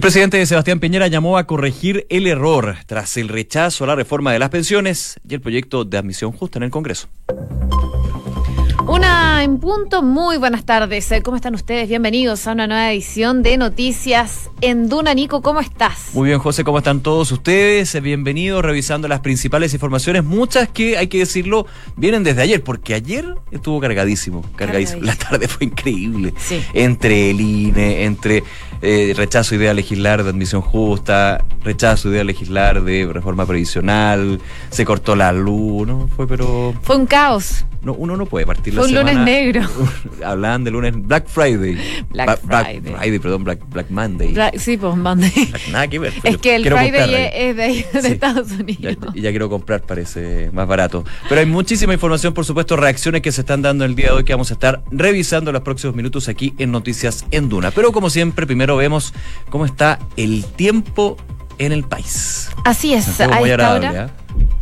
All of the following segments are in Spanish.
El presidente Sebastián Piñera llamó a corregir el error tras el rechazo a la reforma de las pensiones y el proyecto de admisión justa en el Congreso. Una en punto, muy buenas tardes. ¿Cómo están ustedes? Bienvenidos a una nueva edición de Noticias en Duna. Nico, ¿cómo estás? Muy bien, José, ¿cómo están todos ustedes? Bienvenidos revisando las principales informaciones, muchas que hay que decirlo vienen desde ayer, porque ayer estuvo cargadísimo, cargadísimo. La tarde fue increíble. Sí. Entre el INE, entre eh, rechazo idea legislar de admisión justa, rechazo idea legislar de reforma previsional, se cortó la luz, ¿no? Fue pero... Fue un caos. No, uno no puede partir la Fue un semana. lunes negro. Hablaban de lunes Black Friday. Black Ba- Friday. perdón, Black, Black Monday. Ra- Sí, pues Monday. Black- nada que ver. Es que el Friday es es de, ahí, de Sí. Estados Ya, Unidos. y ya quiero comprar, parece más barato. Pero hay muchísima información, por supuesto, reacciones que se están dando el día de hoy que vamos a estar revisando en los próximos minutos aquí en Noticias en Duna. Pero como siempre, primero vemos cómo está el tiempo en el país. Así es, a esta hora.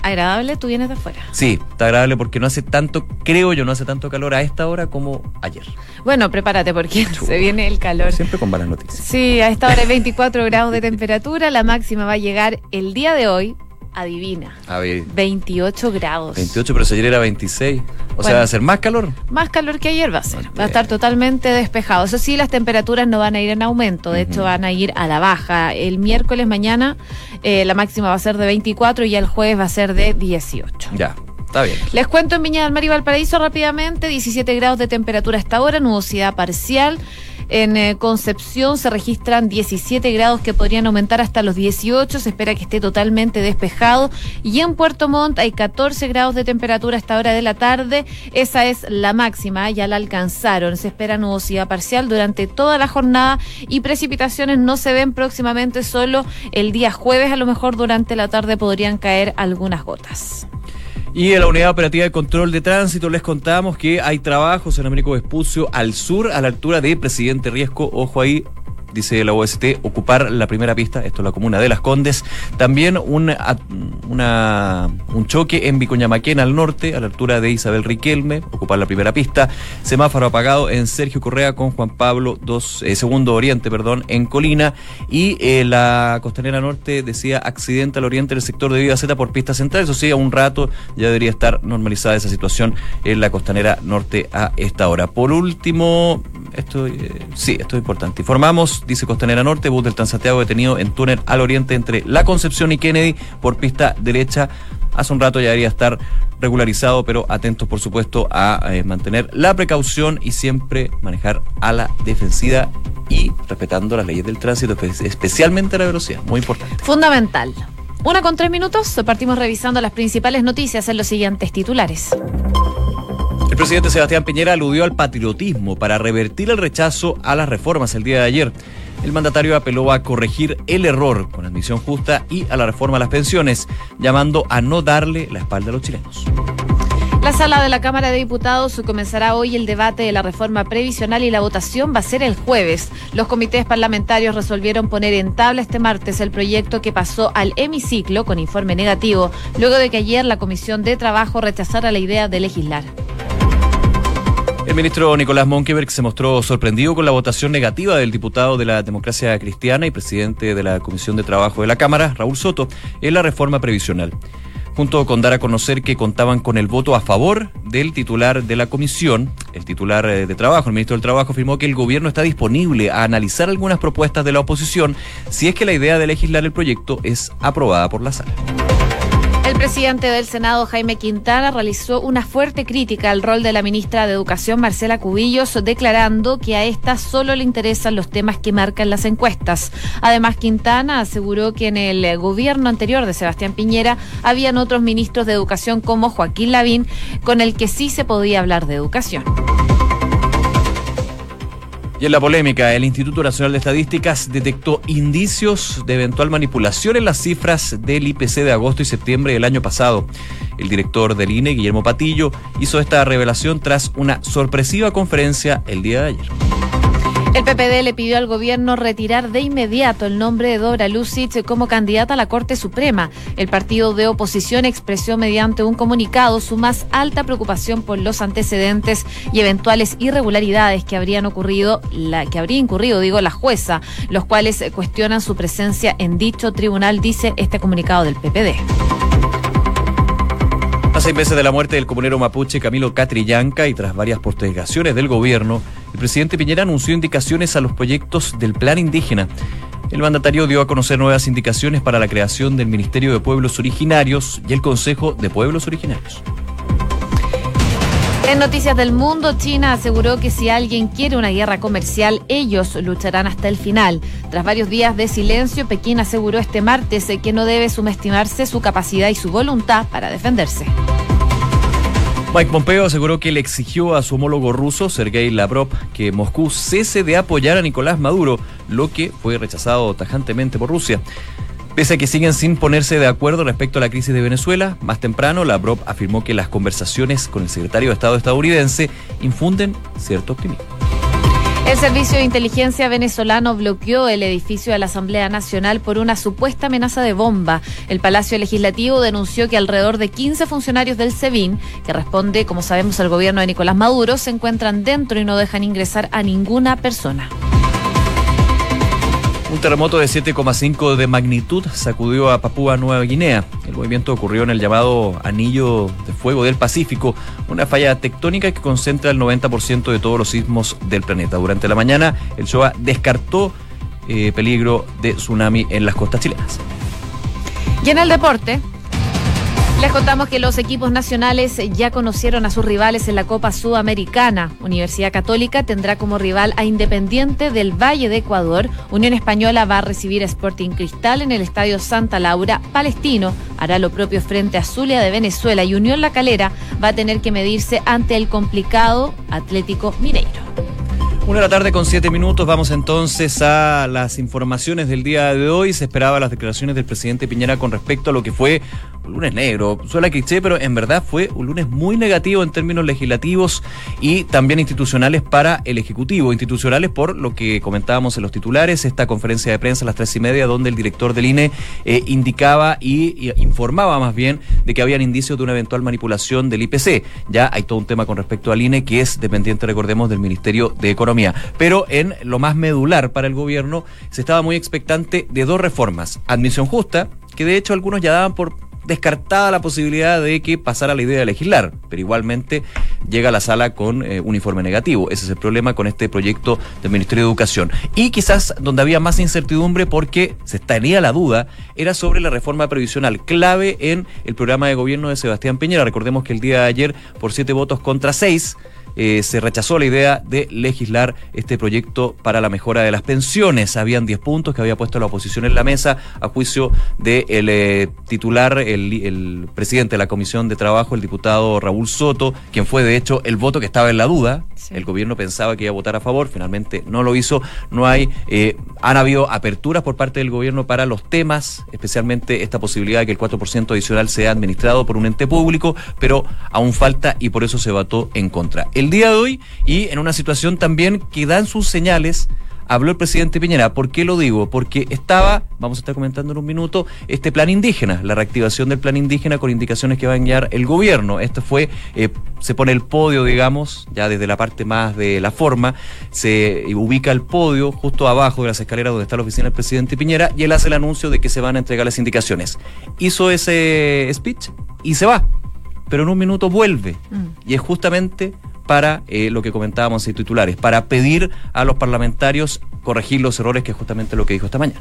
Agradable, tú vienes de afuera. Sí, está agradable porque no hace tanto, creo yo, no hace tanto calor a esta hora como ayer. Bueno, prepárate porque se viene el calor. Siempre con malas noticias. Sí, a esta hora hay 24 grados de temperatura. La máxima va a llegar el día de hoy. Adivina. A ver, 28 grados. 28, pero si ayer era 26. O sea, va a ser más calor. Más calor que ayer va a ser. Va a estar totalmente despejado. Eso sí, las temperaturas no van a ir en aumento. De hecho, van a ir a la baja. El miércoles mañana eh, la máxima va a ser de 24 y el jueves va a ser de 18. Ya, está bien. Les cuento en Viña del Mar y Valparaíso rápidamente, 17 grados de temperatura hasta ahora, nubosidad parcial. En eh, Concepción se registran 17 grados que podrían aumentar hasta los 18, se espera que esté totalmente despejado. Y en Puerto Montt hay 14 grados de temperatura a esta hora de la tarde, esa es la máxima, ya la alcanzaron. Se espera nubosidad parcial durante toda la jornada y precipitaciones no se ven próximamente, solo el día jueves a lo mejor durante la tarde podrían caer algunas gotas. Y en la Unidad Operativa de Control de Tránsito les contamos que hay trabajos en Américo Vespucio al sur, a la altura de Presidente Riesco. Ojo ahí, dice la OST, ocupar la primera pista, esto es la comuna de Las Condes. También un, a- una, un choque en Vicuñamaquén al norte, a la altura de Isabel Riquelme, ocupar la primera pista. Semáforo apagado en Sergio Correa con Juan Pablo dos, eh, Segundo Oriente, perdón, en Colina. Y eh, la costanera norte decía accidente al oriente del sector de Viva Z por pista central. Eso sí, a un rato ya debería estar normalizada esa situación en la costanera norte a esta hora. Por último, esto eh, sí, esto es importante. Informamos, dice Costanera Norte, bus del Transantiago detenido en túnel al oriente entre La Concepción y Kennedy por pista derecha. Hace un rato ya debería estar regularizado, pero atentos, por supuesto, a eh, mantener la precaución y siempre manejar a la defensiva y respetando las leyes del tránsito, espe- especialmente la velocidad. Muy importante. Fundamental. Una con tres minutos, partimos revisando las principales noticias en los siguientes titulares. El presidente Sebastián Piñera aludió al patriotismo para revertir el rechazo a las reformas el día de ayer. El mandatario apeló a corregir el error con admisión justa y a la reforma a las pensiones, llamando a no darle la espalda a los chilenos. La sala de la Cámara de Diputados comenzará hoy el debate de la reforma previsional y la votación va a ser el jueves. Los comités parlamentarios resolvieron poner en tabla este martes el proyecto que pasó al hemiciclo con informe negativo, luego de que ayer la Comisión de Trabajo rechazara la idea de legislar. El ministro Nicolás Monkeberg se mostró sorprendido con la votación negativa del diputado de la Democracia Cristiana y presidente de la Comisión de Trabajo de la Cámara, Raúl Soto, en la reforma previsional. Junto con dar a conocer que contaban con el voto a favor del titular de la comisión, el titular eh, de Trabajo, el ministro del Trabajo, afirmó que el gobierno está disponible a analizar algunas propuestas de la oposición si es que la idea de legislar el proyecto es aprobada por la sala. El presidente del Senado, Jaime Quintana, realizó una fuerte crítica al rol de la ministra de Educación, Marcela Cubillos, declarando que a esta solo le interesan los temas que marcan las encuestas. Además, Quintana aseguró que en el gobierno anterior de Sebastián Piñera habían otros ministros de educación como Joaquín Lavín, con el que sí se podía hablar de educación. Y en la polémica, el Instituto Nacional de Estadísticas detectó indicios de eventual manipulación en las cifras del IPC de agosto y septiembre del año pasado. El director del INE, Guillermo Patillo, hizo esta revelación tras una sorpresiva conferencia el día de ayer. El PPD le pidió al gobierno retirar de inmediato el nombre de Dora Lucic como candidata a la Corte Suprema. El partido de oposición expresó mediante un comunicado su más alta preocupación por los antecedentes y eventuales irregularidades que habrían ocurrido, que habría incurrido, digo, la jueza, los cuales cuestionan su presencia en dicho tribunal, dice este comunicado del PPD. A seis meses de la muerte del comunero mapuche Camilo Catrillanca y tras varias postergaciones del gobierno, el presidente Piñera anunció indicaciones a los proyectos del Plan Indígena. El mandatario dio a conocer nuevas indicaciones para la creación del Ministerio de Pueblos Originarios y el Consejo de Pueblos Originarios. En Noticias del Mundo, China aseguró que si alguien quiere una guerra comercial, ellos lucharán hasta el final. Tras varios días de silencio, Pekín aseguró este martes que no debe subestimarse su capacidad y su voluntad para defenderse. Mike Pompeo aseguró que le exigió a su homólogo ruso, Sergei Lavrov, que Moscú cese de apoyar a Nicolás Maduro, lo que fue rechazado tajantemente por Rusia. Pese a que siguen sin ponerse de acuerdo respecto a la crisis de Venezuela, más temprano Lavrov afirmó que las conversaciones con el secretario de Estado estadounidense infunden cierto optimismo. El Servicio de Inteligencia venezolano bloqueó el edificio de la Asamblea Nacional por una supuesta amenaza de bomba. El Palacio Legislativo denunció que alrededor de 15 funcionarios del SEBIN, que responde, como sabemos, al gobierno de Nicolás Maduro, se encuentran dentro y no dejan ingresar a ninguna persona. Un terremoto de 7,5 de magnitud sacudió a Papúa Nueva Guinea. El movimiento ocurrió en el llamado Anillo Fuego del Pacífico, una falla tectónica que concentra el 90% de todos los sismos del planeta. Durante la mañana, el SOA descartó eh, peligro de tsunami en las costas chilenas. Y en el deporte, les contamos que los equipos nacionales ya conocieron a sus rivales en la Copa Sudamericana. Universidad Católica tendrá como rival a Independiente del Valle de Ecuador. Unión Española va a recibir a Sporting Cristal en el Estadio Santa Laura. Palestino hará lo propio frente a Zulia de Venezuela y Unión La Calera va a tener que medirse ante el complicado Atlético Mineiro. Una de la tarde con siete minutos. Vamos entonces a las informaciones del día de hoy. Se esperaba las declaraciones del presidente Piñera con respecto a lo que fue un lunes negro. Suena cliché, pero en verdad fue un lunes muy negativo en términos legislativos y también institucionales para el Ejecutivo. Institucionales por lo que comentábamos en los titulares, esta conferencia de prensa a las tres y media, donde el director del INE eh, indicaba y, y, informaba más bien de que habían indicios de una eventual manipulación del IPC. Ya hay todo un tema con respecto al INE que es dependiente, recordemos, del Ministerio de Economía. Pero en lo más medular para el gobierno se estaba muy expectante de dos reformas. Admisión justa, que de hecho algunos ya daban por descartada la posibilidad de que pasara la idea de legislar, pero igualmente llega a la sala con eh, un informe negativo. Ese es el problema con este proyecto del Ministerio de Educación. Y quizás donde había más incertidumbre porque se tenía la duda era sobre la reforma previsional, clave en el programa de gobierno de Sebastián Piñera. Recordemos que el día de ayer, por siete votos contra seis, eh, se rechazó la idea de legislar este proyecto para la mejora de las pensiones. Habían 10 puntos que había puesto la oposición en la mesa a juicio del de eh, titular, el, el, presidente de la Comisión de Trabajo, el diputado Raúl Soto, quien fue de hecho el voto que estaba en la duda. El gobierno pensaba que iba a votar a favor, finalmente no lo hizo. No hay, eh, han habido aperturas por parte del gobierno para los temas, especialmente esta posibilidad de que el 4% adicional sea administrado por un ente público, pero aún falta y por eso se votó en contra. El día de hoy y en una situación también que dan sus señales habló el presidente Piñera. ¿Por qué lo digo? Porque estaba, vamos a estar comentando en un minuto, este plan indígena, la reactivación del plan indígena con indicaciones que va a enviar el gobierno. Esto fue, eh, se pone el podio, digamos, ya desde la parte más de la forma, se ubica el podio justo abajo de las escaleras donde está la oficina del presidente Piñera y él hace el anuncio de que se van a entregar las indicaciones. Hizo ese speech y se va. Pero en un minuto vuelve. Mm. Y es justamente para eh, lo que comentábamos en titulares, para pedir a los parlamentarios corregir los errores, que es justamente lo que dijo esta mañana.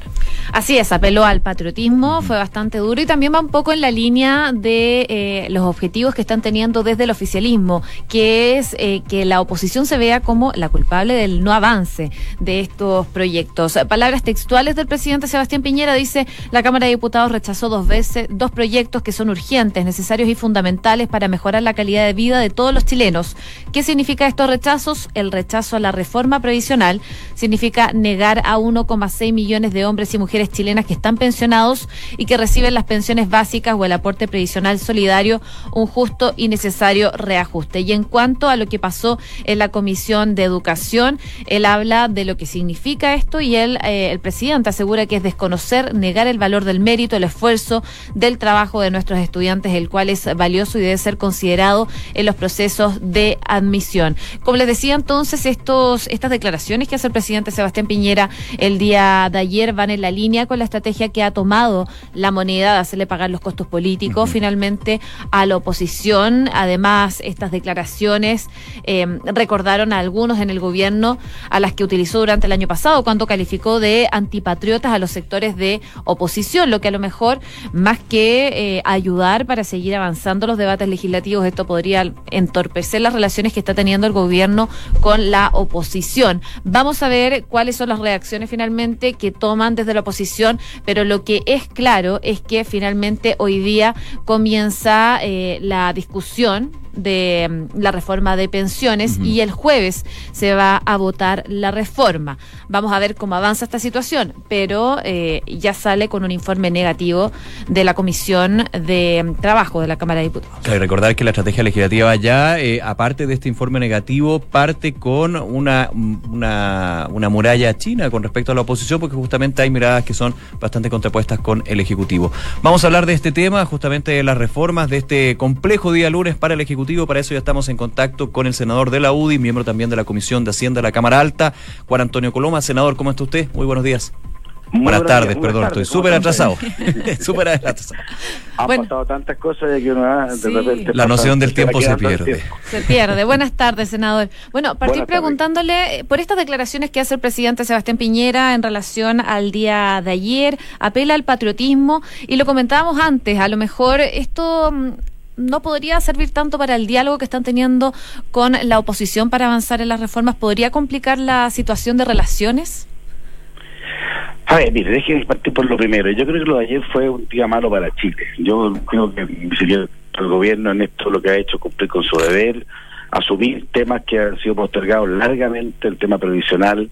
Así es, apeló al patriotismo, fue bastante duro y también va un poco en la línea de eh, los objetivos que están teniendo desde el oficialismo, que es eh, que la oposición se vea como la culpable del no avance de estos proyectos. Palabras textuales del presidente Sebastián Piñera dice, la Cámara de Diputados rechazó dos veces dos proyectos que son urgentes, necesarios y fundamentales para mejorar la calidad de vida de todos los chilenos. ¿Qué significa estos rechazos? El rechazo a la reforma previsional significa negar a 1,6 millones de hombres y mujeres chilenas que están pensionados y que reciben las pensiones básicas o el aporte previsional solidario un justo y necesario reajuste. Y en cuanto a lo que pasó en la Comisión de Educación, él habla de lo que significa esto y él, eh, el presidente asegura que es desconocer, negar el valor del mérito, el esfuerzo, del trabajo de nuestros estudiantes, el cual es valioso y debe ser considerado en los procesos de admisión. Como les decía entonces, estos, estas declaraciones que hace el presidente Sebastián Piñera el día de ayer van en la línea con la estrategia que ha tomado la moneda de hacerle pagar los costos políticos finalmente a la oposición. Además, estas declaraciones eh, recordaron a algunos en el gobierno a las que utilizó durante el año pasado cuando calificó de antipatriotas a los sectores de oposición, lo que a lo mejor más que eh, ayudar para seguir avanzando los debates legislativos, esto podría entorpecer las relaciones que está teniendo el gobierno con la oposición. Vamos a ver son las reacciones finalmente que toman desde la oposición, pero lo que es claro es que finalmente hoy día comienza eh, la discusión de mm, la reforma de pensiones y el jueves se va a votar la reforma. Vamos a ver cómo avanza esta situación, pero eh, ya sale con un informe negativo de la Comisión de mm, Trabajo de la Cámara de Diputados. Claro, recordar que la estrategia legislativa ya, eh, aparte de este informe negativo, parte con una, una, una muralla china con respecto a la oposición, porque justamente hay miradas que son bastante contrapuestas con el Ejecutivo. Vamos a hablar de este tema, justamente de las reformas, de este complejo día lunes para el Ejecutivo para eso ya estamos en contacto con el senador de la UDI, miembro también de la Comisión de Hacienda de la Cámara Alta, Juan Antonio Coloma. Senador, ¿cómo está usted? Muy buenos días. buenas tardes, perdón, estoy súper atrasado. súper atrasado. Han pasado tantas cosas que uno de repente. La noción del tiempo se pierde. Se pierde. Buenas tardes, senador. Bueno, partir preguntándole por estas declaraciones que hace el presidente Sebastián Piñera en relación al día de ayer, apela al patriotismo y lo comentábamos antes, a lo mejor esto mm, no podría servir tanto para el diálogo que están teniendo con la oposición para avanzar en las reformas? ¿Podría complicar la situación de relaciones? A ver, mire, déjeme partir por lo primero. Yo creo que lo de ayer fue un día malo para Chile. Yo creo que el gobierno en esto lo que ha hecho cumplir con su deber, asumir temas que han sido postergados largamente, el tema previsional,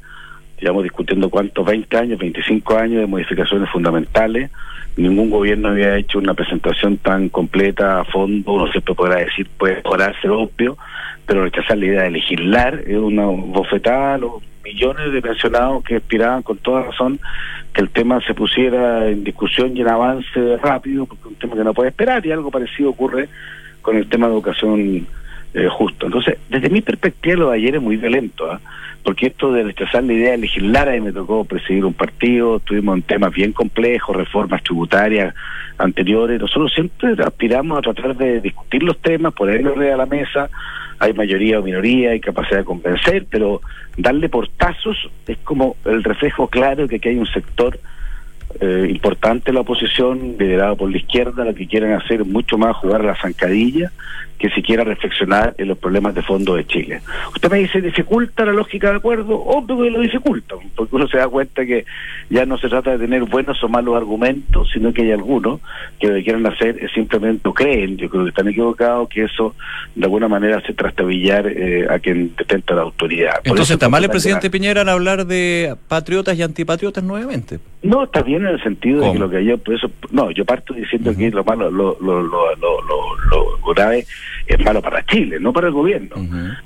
llevamos discutiendo cuántos, 20 años, 25 años de modificaciones fundamentales. Ningún gobierno había hecho una presentación tan completa a fondo, uno siempre podrá decir, puede ser obvio, pero rechazar la idea de legislar es una bofetada a los millones de pensionados que aspiraban con toda razón que el tema se pusiera en discusión y en avance rápido, porque es un tema que no puede esperar y algo parecido ocurre con el tema de educación eh, justo. Entonces, desde mi perspectiva, lo de ayer es muy violento, ¿ah? Porque esto de rechazar la idea de legislar, ahí me tocó presidir un partido, tuvimos temas bien complejos, reformas tributarias anteriores, nosotros siempre aspiramos a tratar de discutir los temas, ponerlos a la mesa, hay mayoría o minoría, hay capacidad de convencer, pero darle portazos es como el reflejo claro de que aquí hay un sector eh, importante la oposición, liderado por la izquierda, lo que quieren hacer mucho más jugar a la zancadilla que siquiera reflexionar en los problemas de fondo de Chile. Usted me dice, ¿dificulta la lógica de acuerdo? Obvio que lo dificulta, porque uno se da cuenta que ya no se trata de tener buenos o malos argumentos, sino que hay algunos que lo que quieren hacer es simplemente, creen, yo creo que están equivocados, que eso de alguna manera hace trastabillar eh, a quien detenta la autoridad. Entonces, ¿está mal el presidente Piñera al hablar de patriotas y antipatriotas nuevamente? No, está bien en el sentido de que lo que yo, por eso, no, yo parto diciendo que lo malo, lo, lo, lo, lo, grave es malo para Chile, no para el gobierno.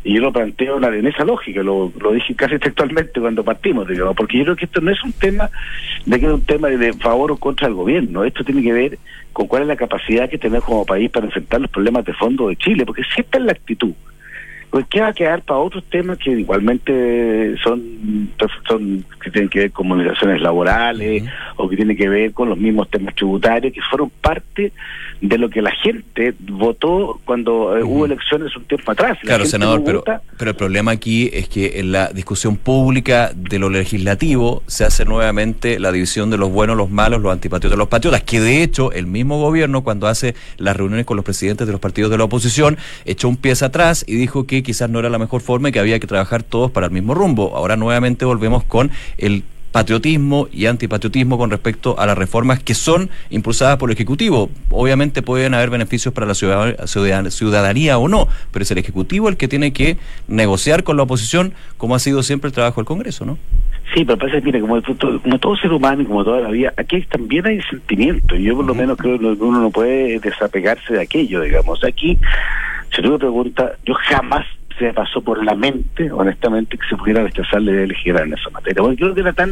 Y yo lo planteo en esa lógica, lo, lo dije casi textualmente cuando partimos, digamos, porque yo creo que esto no es un tema de que es un tema de favor o contra el gobierno, esto tiene que ver con cuál es la capacidad que tenemos como país para enfrentar los problemas de fondo de Chile, porque siempre es la actitud pues ¿qué va a quedar para otros temas que igualmente son, son que tienen que ver con comunicaciones laborales o que tienen que ver con los mismos temas tributarios que fueron parte de lo que la gente votó cuando eh, hubo elecciones un tiempo atrás. claro, senador, pero, pero el problema aquí es que en la discusión pública de lo legislativo se hace nuevamente la división de los buenos, los malos, los antipatriotas, los patriotas, que de hecho el mismo gobierno cuando hace las reuniones con los presidentes de los partidos de la oposición echó un pie atrás y dijo que quizás no era la mejor forma y que había que trabajar todos para el mismo rumbo. Ahora nuevamente volvemos con el patriotismo y antipatriotismo con respecto a las reformas que son impulsadas por el Ejecutivo. Obviamente pueden haber beneficios para la ciudadanía o no, pero es el Ejecutivo el que tiene que negociar con la oposición, como ha sido siempre el trabajo del Congreso, ¿no? Sí, pero pasa, mire, como, como todo ser humano y como toda la vida, aquí también hay sentimientos. Yo por lo menos creo que uno no puede desapegarse de aquello, digamos. Aquí, si tú me preguntas, yo jamás se me pasó por la mente, honestamente, que se pudiera rechazar la legislar en esa materia. Porque creo que era tan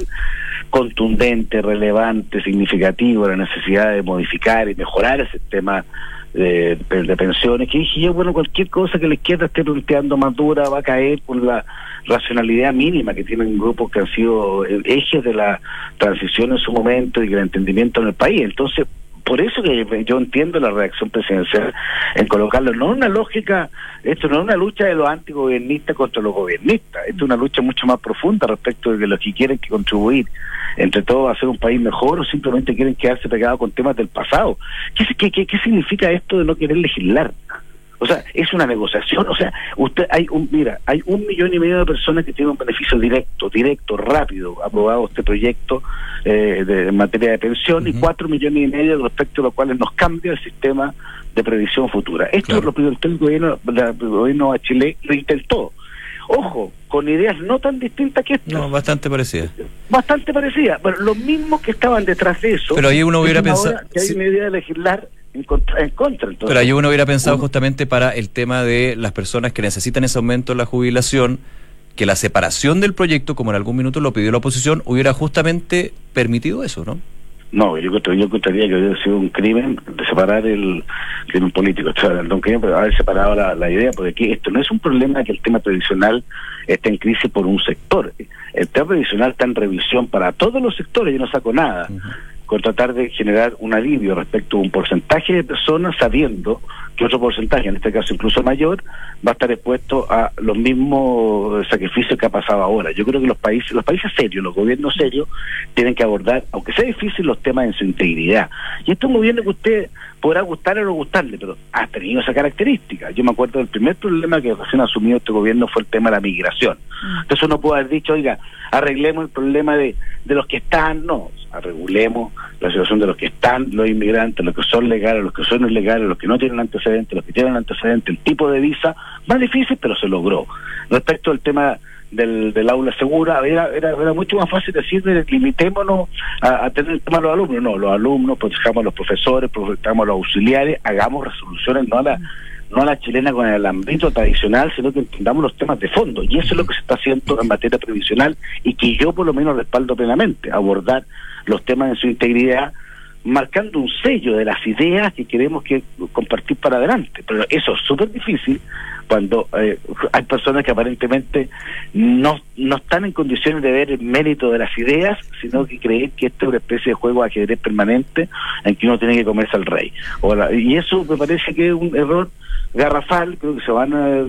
contundente, relevante, significativo la necesidad de modificar y mejorar ese sistema de, de, pensiones, que dije yo, bueno, cualquier cosa que la izquierda esté planteando más dura va a caer por la racionalidad mínima que tienen grupos que han sido ejes de la transición en su momento y el entendimiento en el país. Entonces, por eso que yo entiendo la reacción presidencial en colocarlo, no una lógica, esto no es una lucha de los antigobiernistas contra los gobiernistas, esto es una lucha mucho más profunda respecto de los que quieren que contribuir entre todos a hacer un país mejor o simplemente quieren quedarse pegados con temas del pasado. ¿Qué, qué, qué significa esto de no querer legislar? O sea, es una negociación. O sea, usted hay un, mira, hay un millón y medio de personas que tienen un beneficio directo, directo, rápido, aprobado este proyecto eh, de, en materia de pensión y cuatro millones y medio respecto a los cuales nos cambia el sistema de previsión futura. Esto es lo que el gobierno, el gobierno de Chile lo intentó. Ojo, con ideas no tan distintas que esto. No, bastante parecidas. Bastante parecidas. Bueno, los mismos que estaban detrás de eso. Pero ahí uno hubiera pensado. Que hay una idea de legislar en contra. Pero ahí uno hubiera pensado justamente para el tema de las personas que necesitan ese aumento en la jubilación, que la separación del proyecto, como en algún minuto lo pidió la oposición, hubiera justamente permitido eso, ¿no? No, yo, yo encontraría que hubiera sido un crimen de separar el crimen político, o sea, pero haber separado la, idea, porque aquí esto no es un problema que el tema tradicional esté en crisis por un sector. El tema tradicional está en revisión para todos los sectores, yo no saco nada con tratar de generar un alivio respecto a un porcentaje de personas sabiendo que otro porcentaje, en este caso incluso mayor, va a estar expuesto a los mismos sacrificios que ha pasado ahora. Yo creo que los países, los países serios, los gobiernos serios, tienen que abordar, aunque sea difícil, los temas en su integridad. Y este es un gobierno que usted podrá gustarle o no gustarle, pero ha tenido esa característica. Yo me acuerdo del primer problema que recién asumió este gobierno fue el tema de la migración. Mm. Entonces uno puede haber dicho, oiga, arreglemos el problema de, de los que están, no, regulemos la situación de los que están, los inmigrantes, los que son legales, los que son ilegales, los que no tienen antecedentes, los que tienen antecedentes, el tipo de visa, más difícil, pero se logró. Respecto al tema del, del aula segura, era, era, era mucho más fácil decir, limitémonos a, tener el tema de los alumnos. No, los alumnos, protejamos a los profesores, protejamos a los auxiliares, hagamos resoluciones, no a la no a la chilena con el ámbito tradicional, sino que entendamos los temas de fondo. Y eso es lo que se está haciendo en materia previsional y que yo por lo menos respaldo plenamente, abordar los temas en su integridad, marcando un sello de las ideas que queremos que compartir para adelante. Pero eso es súper difícil cuando eh, hay personas que aparentemente no, no están en condiciones de ver el mérito de las ideas, sino que creen que esto es una especie de juego de ajedrez permanente en que uno tiene que comerse al rey. y eso me parece que es un error garrafal, creo que se van a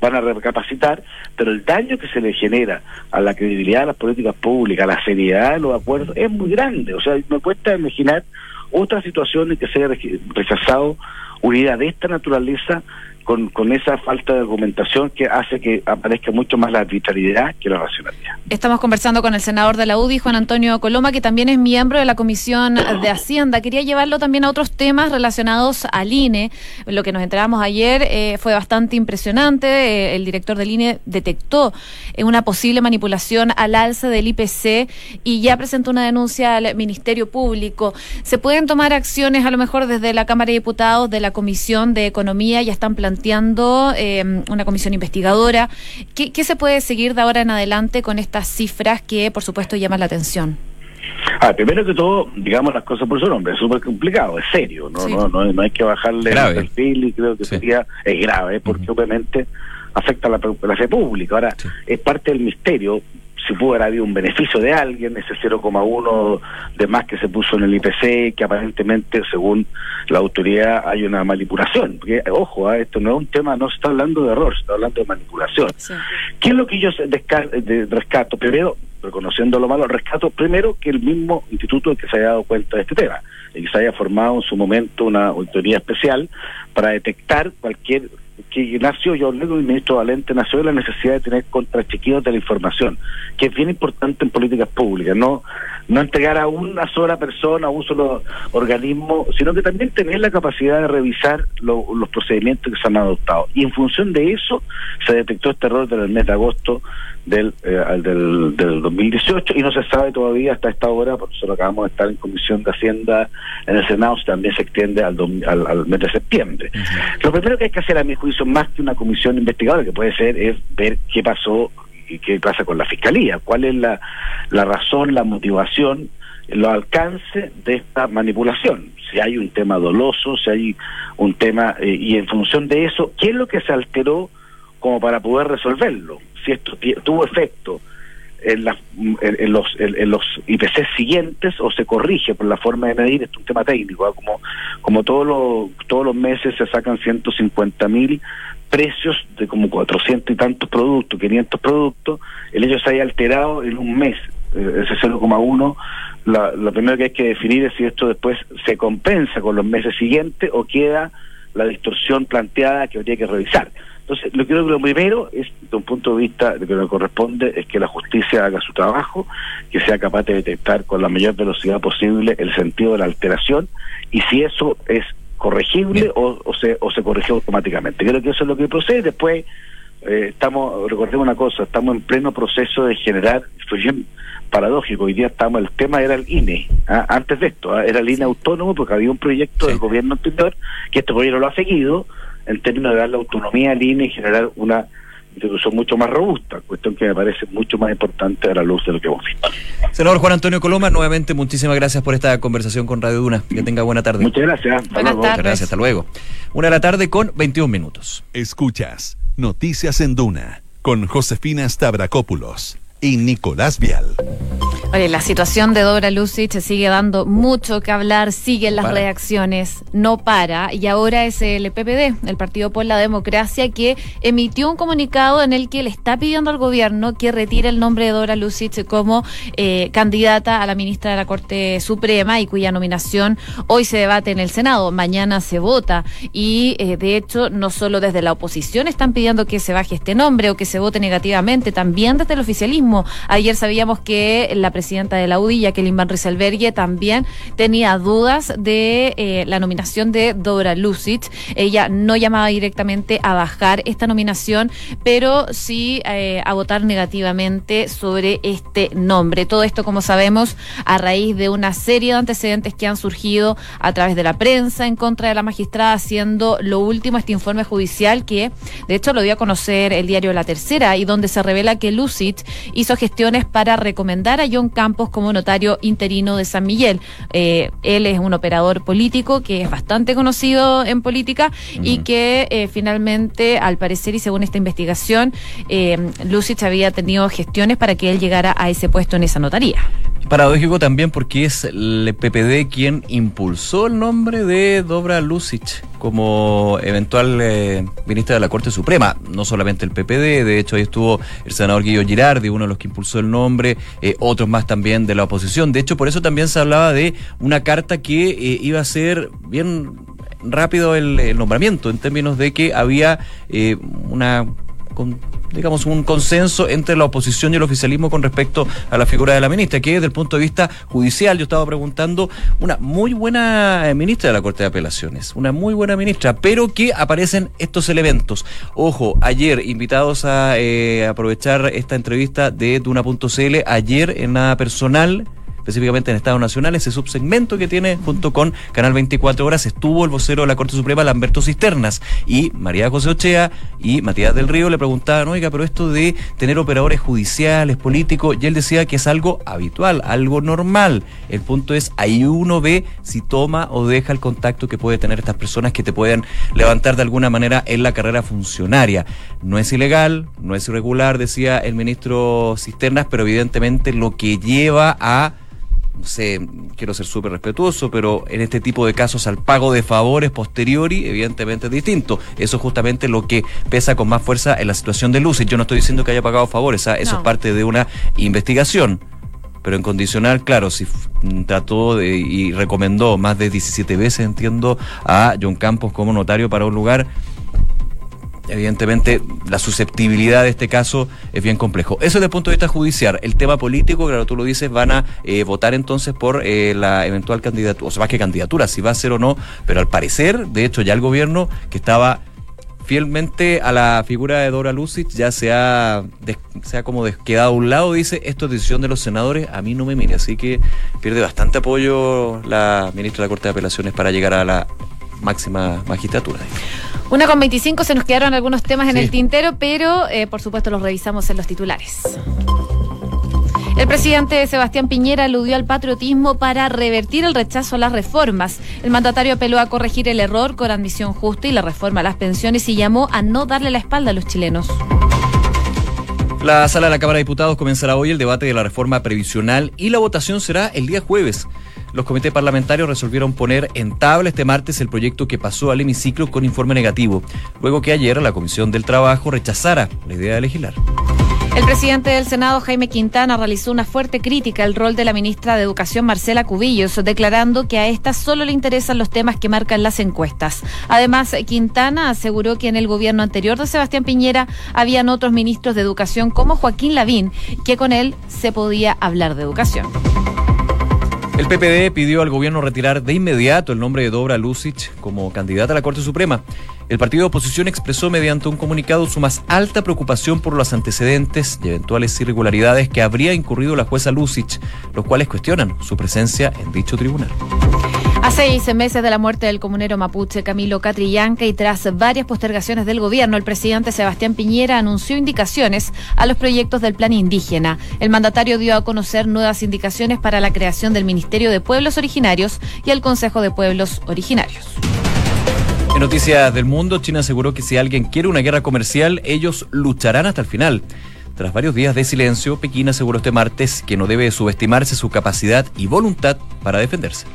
van a recapacitar, pero el daño que se le genera a la credibilidad de las políticas públicas, a la seriedad de los acuerdos, es muy grande. O sea, me cuesta imaginar otras situaciones que se haya rechazado unidad de esta naturaleza con, con esa falta de argumentación que hace que aparezca mucho más la arbitrariedad que la racionalidad. Estamos conversando con el senador de la UDI, Juan Antonio Coloma, que también es miembro de la Comisión de Hacienda. Quería llevarlo también a otros temas relacionados al INE. Lo que nos enteramos ayer eh, fue bastante impresionante. Eh, el director del INE detectó eh, una posible manipulación al alza del IPC y ya presentó una denuncia al Ministerio Público. ¿Se pueden tomar acciones a lo mejor desde la Cámara de Diputados, de la Comisión de Economía? Ya están planteando planteando em, una comisión investigadora. ¿Qué, ¿Qué, se puede seguir de ahora en adelante con estas cifras que, por supuesto, llaman la atención? Ah, primero que todo, digamos las cosas por su nombre, es súper complicado, es serio, ¿no? No, no, no, hay que bajarle el perfil y creo que sería, es grave, porque obviamente afecta a la, la fe pública. Ahora, es parte del misterio, si pudo haber habido un beneficio de alguien, ese 0,1 de más que se puso en el IPC, que aparentemente, según la autoridad, hay una manipulación. Porque, ojo, ¿eh? esto no es un tema, no se está hablando de error, se está hablando de manipulación. ¿Qué es lo que yo rescato? Primero, reconociendo lo malo, rescato primero que el mismo instituto que se haya dado cuenta de este tema, y que se haya formado en su momento una autoridad especial para detectar cualquier que nació, yo hablé con el ministro Valente, nació de la necesidad de tener contrachequeos de la información, que es bien importante en políticas públicas, no no entregar a una sola persona, a un solo organismo, sino que también tener la capacidad de revisar los procedimientos que se han adoptado. Y en función de eso se detectó este error del mes de agosto del, eh, del, del 2018 y no se sabe todavía hasta esta hora, porque solo acabamos de estar en Comisión de Hacienda en el Senado, también se extiende al, al, mes de septiembre. Lo primero que hay que hacer, a mi juicio, más que una comisión investigadora, que puede ser, es ver qué pasó y qué pasa con la fiscalía, cuál es la, la razón, la motivación, el alcance de esta manipulación. Si hay un tema doloso, si hay un tema, eh, y en función de eso, ¿qué es lo que se alteró como para poder resolverlo? Si esto tuvo efecto en, en, los, en, los IPC siguientes o se corrige por la forma de medir, esto es un tema técnico, ¿ah? como, como todos, los, todos los meses se sacan 150 mil precios de como 400 y tantos productos, 500 productos, el hecho se haya alterado en un mes, eh, ese 0,1, lo primero que hay que definir es si esto después se compensa con los meses siguientes o queda la distorsión planteada que habría que revisar. Entonces, lo que creo que lo primero es, de un punto de vista de que lo corresponde, es que la justicia haga su trabajo, que sea capaz de detectar con la mayor velocidad posible el sentido de la alteración, y si eso es corregible o, o, se, o se corrigió automáticamente. Creo que eso es lo que procede. Después, eh, estamos, recordemos una cosa, estamos en pleno proceso de generar, fue bien paradójico, hoy día estamos, el tema era el INE, ¿ah? antes de esto, ¿ah? era el INE autónomo porque había un proyecto del gobierno anterior que este gobierno lo ha seguido en términos de darle autonomía al INE y generar una institución mucho más robusta, cuestión que me parece mucho más importante a la luz de lo que hemos visto. Senador Juan Antonio Coloma, nuevamente muchísimas gracias por esta conversación con Radio Duna. Que tenga buena tarde. Muchas gracias. Buenas tardes. Muchas gracias, hasta luego. Una de la tarde con 21 minutos. Escuchas Noticias en Duna con Josefina Stavrakopoulos y Nicolás Vial. Oye, la situación de Dora Lucic sigue dando mucho que hablar, siguen las reacciones, no para. Y ahora es el PPD, el Partido por la Democracia, que emitió un comunicado en el que le está pidiendo al gobierno que retire el nombre de Dora Lucic como eh, candidata a la ministra de la Corte Suprema y cuya nominación hoy se debate en el Senado, mañana se vota. Y eh, de hecho, no solo desde la oposición están pidiendo que se baje este nombre o que se vote negativamente, también desde el oficialismo. Ayer sabíamos que la presidenta de la UDI, Jacqueline Van Rieselberghe, también tenía dudas de eh, la nominación de Dora Lucic. Ella no llamaba directamente a bajar esta nominación, pero sí eh, a votar negativamente sobre este nombre. Todo esto, como sabemos, a raíz de una serie de antecedentes que han surgido a través de la prensa en contra de la magistrada, haciendo lo último este informe judicial que, de hecho, lo dio a conocer el diario La Tercera y donde se revela que Lucic hizo gestiones para recomendar a John Campos como notario interino de San Miguel. Eh, él es un operador político que es bastante conocido en política y que eh, finalmente, al parecer y según esta investigación, eh, Lucich había tenido gestiones para que él llegara a ese puesto en esa notaría. Paradójico también porque es el PPD quien impulsó el nombre de Dobra Lucic como eventual eh, ministra de la Corte Suprema. No solamente el PPD, de hecho ahí estuvo el senador Guillo Girardi, uno de los que impulsó el nombre, eh, otros más también de la oposición. De hecho, por eso también se hablaba de una carta que eh, iba a ser bien rápido el, nombramiento, en términos de que había una digamos, un consenso entre la oposición y el oficialismo con respecto a la figura de la ministra, que desde el punto de vista judicial, yo estaba preguntando, una muy buena eh, ministra de la Corte de Apelaciones, una muy buena ministra, pero que aparecen estos elementos. Ojo, ayer, invitados a eh, aprovechar esta entrevista de Duna.cl, ayer en nada personal, específicamente en Estado Nacional, ese subsegmento que tiene junto con Canal 24 Horas, estuvo el vocero de la Corte Suprema, Lamberto Cisternas, y María José Ochea y Matías del Río le preguntaban, oiga, pero esto de tener operadores judiciales, políticos, y él decía que es algo habitual, algo normal. El punto es, ahí uno ve si toma o deja el contacto que puede tener estas personas que te pueden levantar de alguna manera en la carrera funcionaria. No es ilegal, no es irregular, decía el ministro Cisternas, pero evidentemente lo que lleva a no sé, quiero ser súper respetuoso, pero en este tipo de casos al pago de favores posteriori, evidentemente es distinto. Eso es justamente lo que pesa con más fuerza en la situación de Luces. Yo no estoy diciendo que haya pagado favores, ¿ah? eso es parte de una investigación. Pero en condicional, claro, si trató de, y recomendó más de 17 veces, entiendo, a John Campos como notario para un lugar evidentemente la susceptibilidad de este caso es bien complejo. Eso desde el punto de vista judicial. El tema político, claro, tú lo dices, van a eh, votar entonces por eh, la eventual candidatura, o sea, más que candidatura, si va a ser o no, pero al parecer, de hecho, ya el gobierno que estaba fielmente a la figura de Dora Lucic ya se ha, se ha como quedado a un lado, dice, esto es decisión de los senadores, a mí no me mire, así que pierde bastante apoyo la ministra de la Corte de Apelaciones para llegar a la máxima magistratura. Una con 25 se nos quedaron algunos temas en el tintero, pero eh, por supuesto los revisamos en los titulares. El presidente Sebastián Piñera aludió al patriotismo para revertir el rechazo a las reformas. El mandatario apeló a corregir el error con admisión justa y la reforma a las pensiones y llamó a no darle la espalda a los chilenos. La sala de la Cámara de Diputados comenzará hoy el debate de la reforma previsional y la votación será el día jueves. Los comités parlamentarios resolvieron poner en tabla este martes el proyecto que pasó al hemiciclo con informe negativo, luego que ayer la Comisión del Trabajo rechazara la idea de legislar. El presidente del Senado, Jaime Quintana, realizó una fuerte crítica al rol de la ministra de Educación, Marcela Cubillos, declarando que a esta solo le interesan los temas que marcan las encuestas. Además, Quintana aseguró que en el gobierno anterior de Sebastián Piñera habían otros ministros de Educación como Joaquín Lavín, que con él se podía hablar de educación. El PPD pidió al gobierno retirar de inmediato el nombre de Dobra Lucic como candidata a la Corte Suprema. El partido de oposición expresó mediante un comunicado su más alta preocupación por los antecedentes y eventuales irregularidades que habría incurrido la jueza Lucic, los cuales cuestionan su presencia en dicho tribunal. A seis meses de la muerte del comunero mapuche Camilo Catrillanca y tras varias postergaciones del gobierno, el presidente Sebastián Piñera anunció indicaciones a los proyectos del plan indígena. El mandatario dio a conocer nuevas indicaciones para la creación del Ministerio de Pueblos Originarios y el Consejo de Pueblos Originarios. En Noticias del Mundo, China aseguró que si alguien quiere una guerra comercial, ellos lucharán hasta el final. Tras varios días de silencio, Pekín aseguró este martes que no debe subestimarse su capacidad y voluntad para defenderse.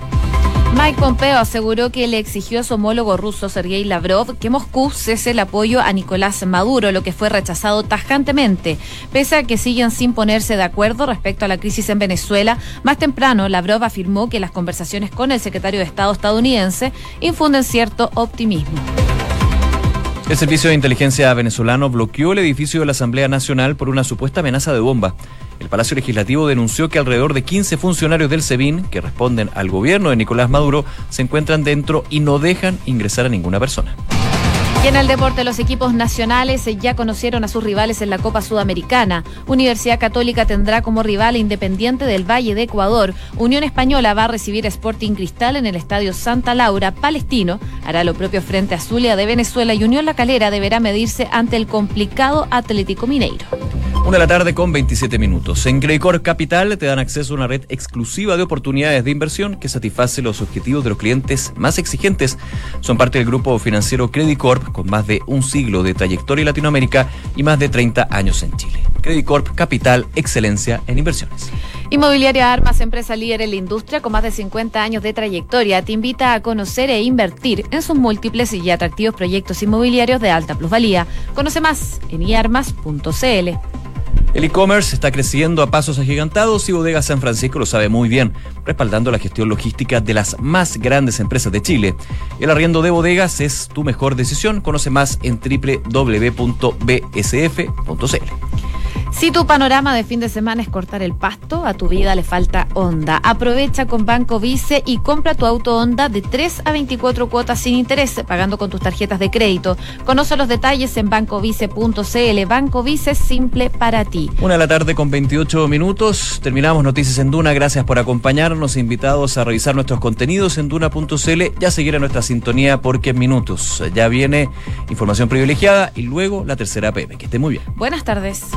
Mike Pompeo aseguró que le exigió a su homólogo ruso Sergei Lavrov que Moscú cese el apoyo a Nicolás Maduro, lo que fue rechazado tajantemente. Pese a que siguen sin ponerse de acuerdo respecto a la crisis en Venezuela, más temprano Lavrov afirmó que las conversaciones con el secretario de Estado estadounidense infunden cierto optimismo. El Servicio de Inteligencia venezolano bloqueó el edificio de la Asamblea Nacional por una supuesta amenaza de bomba. El Palacio Legislativo denunció que alrededor de 15 funcionarios del SEBIN, que responden al gobierno de Nicolás Maduro, se encuentran dentro y no dejan ingresar a ninguna persona. Y en el deporte, los equipos nacionales ya conocieron a sus rivales en la Copa Sudamericana. Universidad Católica tendrá como rival Independiente del Valle de Ecuador. Unión Española va a recibir Sporting Cristal en el Estadio Santa Laura. Palestino hará lo propio frente a Zulia de Venezuela y Unión La Calera deberá medirse ante el complicado Atlético Mineiro. De la tarde con 27 minutos. En Credicorp Capital te dan acceso a una red exclusiva de oportunidades de inversión que satisface los objetivos de los clientes más exigentes. Son parte del grupo financiero Credicorp con más de un siglo de trayectoria en Latinoamérica y más de 30 años en Chile. Credicorp Capital, excelencia en inversiones. Inmobiliaria Armas, empresa líder en la industria con más de 50 años de trayectoria, te invita a conocer e invertir en sus múltiples y atractivos proyectos inmobiliarios de alta plusvalía. Conoce más en iarmas.cl. El e-commerce está creciendo a pasos agigantados y Bodega San Francisco lo sabe muy bien, respaldando la gestión logística de las más grandes empresas de Chile. El arriendo de bodegas es tu mejor decisión. Conoce más en www.bsf.cl. Si tu panorama de fin de semana es cortar el pasto, a tu vida le falta Honda. Aprovecha con Banco Vice y compra tu auto Honda de 3 a 24 cuotas sin interés, pagando con tus tarjetas de crédito. Conoce los detalles en bancovice.cl. Banco Vice simple para ti. Una de la tarde con 28 minutos. Terminamos Noticias en Duna. Gracias por acompañarnos. Invitados a revisar nuestros contenidos en duna.cl y a seguir a nuestra sintonía porque en minutos ya viene información privilegiada y luego la tercera PM. Que esté muy bien. Buenas tardes.